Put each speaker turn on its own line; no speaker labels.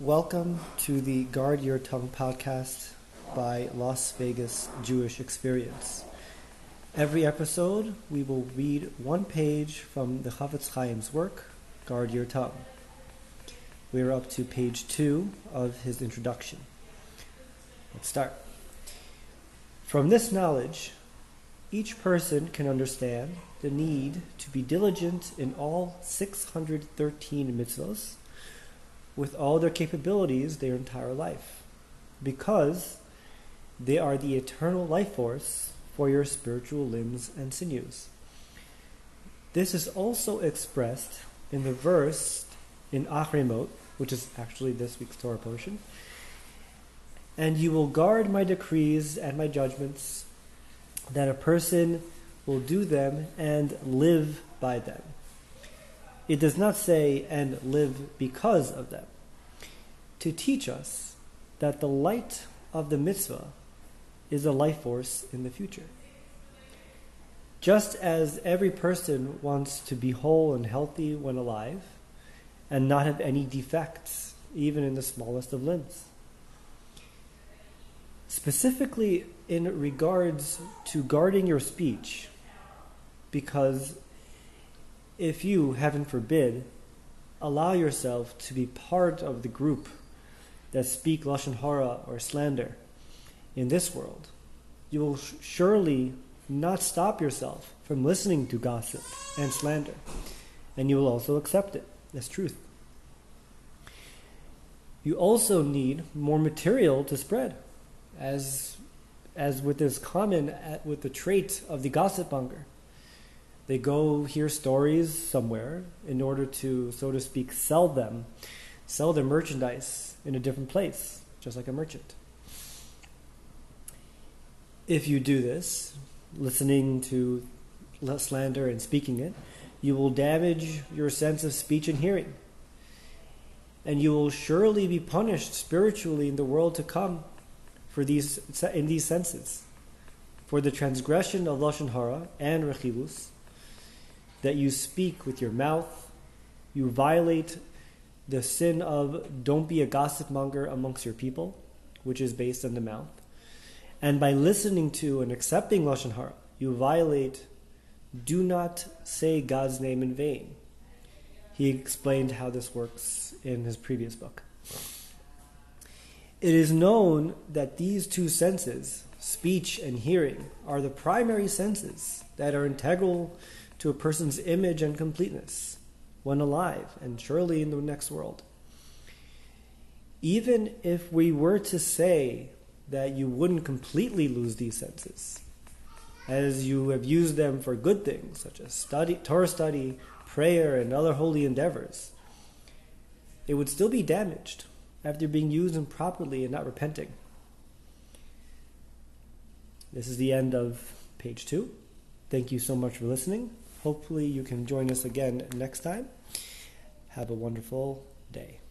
Welcome to the Guard Your Tongue podcast by Las Vegas Jewish Experience. Every episode, we will read one page from the Chafetz Chaim's work, Guard Your Tongue. We are up to page two of his introduction. Let's start. From this knowledge, each person can understand the need to be diligent in all 613 mitzvahs with all their capabilities their entire life because they are the eternal life force for your spiritual limbs and sinews. This is also expressed in the verse in Acharei Mot, which is actually this week's Torah portion. And you will guard my decrees and my judgments, that a person will do them and live by them. It does not say, and live because of them. To teach us that the light of the mitzvah is a life force in the future. Just as every person wants to be whole and healthy when alive and not have any defects, even in the smallest of limbs. Specifically, in regards to guarding your speech, because if you, heaven forbid, allow yourself to be part of the group that speak lashon hara or slander in this world, you will surely not stop yourself from listening to gossip and slander, and you will also accept it as truth. You also need more material to spread, as as with this common at, with the trait of the gossip monger. They go hear stories somewhere in order to, so to speak, sell them, sell their merchandise in a different place, just like a merchant. If you do this, listening to slander and speaking it, you will damage your sense of speech and hearing. And you will surely be punished spiritually in the world to come for these in these senses, for the transgression of lashon hara and rechilus, that you speak with your mouth, you violate the sin of don't be a gossip monger amongst your people, which is based on the mouth, and by listening to and accepting lashon hara, you violate. Do not say God's name in vain. He explained how this works in his previous book. It is known that these two senses, speech and hearing, are the primary senses that are integral to a person's image and completeness when alive and surely in the next world. Even if we were to say that you wouldn't completely lose these senses, as you have used them for good things such as study, Torah study, prayer, and other holy endeavors, it would still be damaged after being used improperly and not repenting. This is the end of page two. Thank you so much for listening. Hopefully, you can join us again next time. Have a wonderful day.